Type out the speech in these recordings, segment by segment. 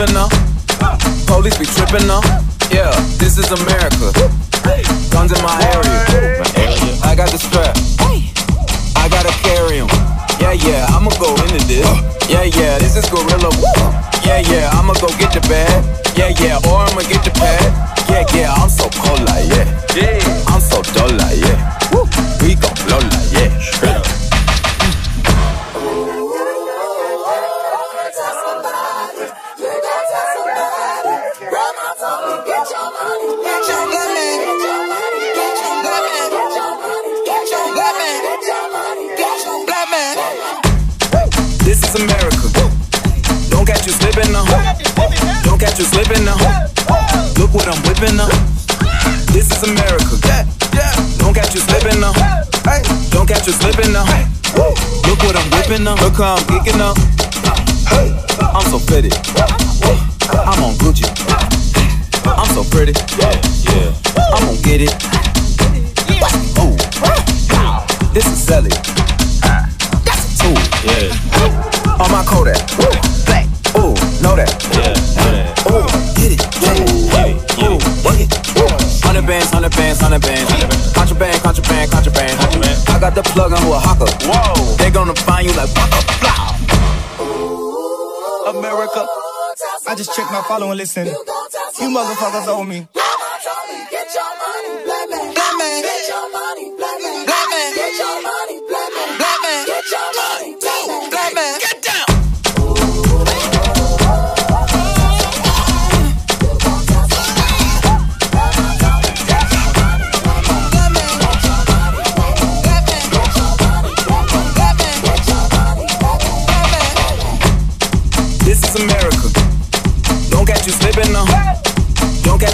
Living now. Police be tripping now. Yeah, this is America. Bands, hundred bands. Contraband, contraband, contraband. I got the plug on Oaxaca. Whoa. They gonna find you like waka blah. America. I just checked my follow and listen. You motherfuckers owe me.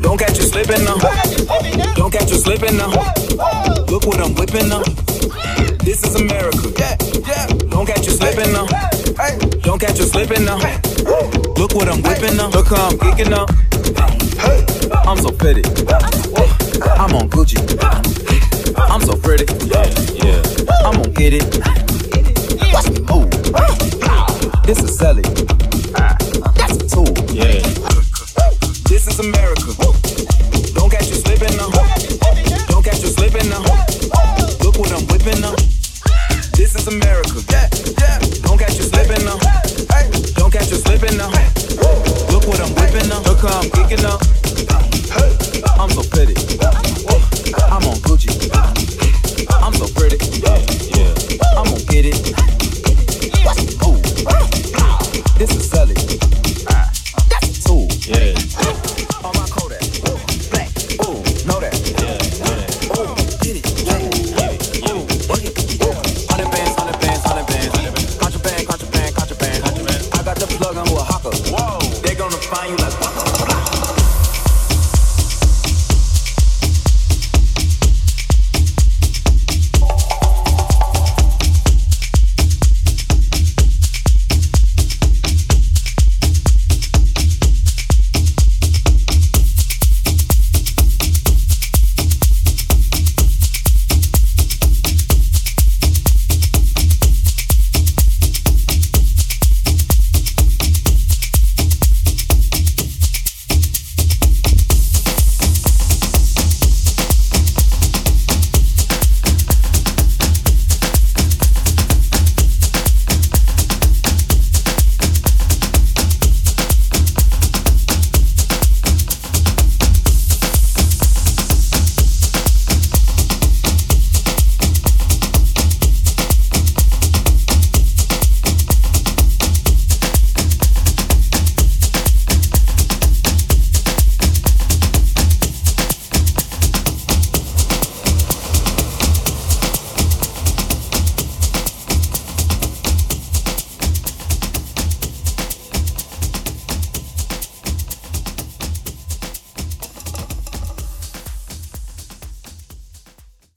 Don't catch you slipping now. Don't catch you slipping now. Look what I'm whipping now. This is America. Yeah, yeah. Don't catch you slipping now. Don't catch you slipping now. Look what I'm whipping now. Look how I'm kicking up. I'm so pretty. I'm on Gucci. I'm so pretty. Yeah, yeah. I'm gonna get it. Watch me move. This is Sally. That's a tool. Yeah. This is America. is America. Yeah, yeah. Don't catch you slipping now. Hey, don't catch you slipping now. Look what I'm whipping up. Look how I'm kicking up.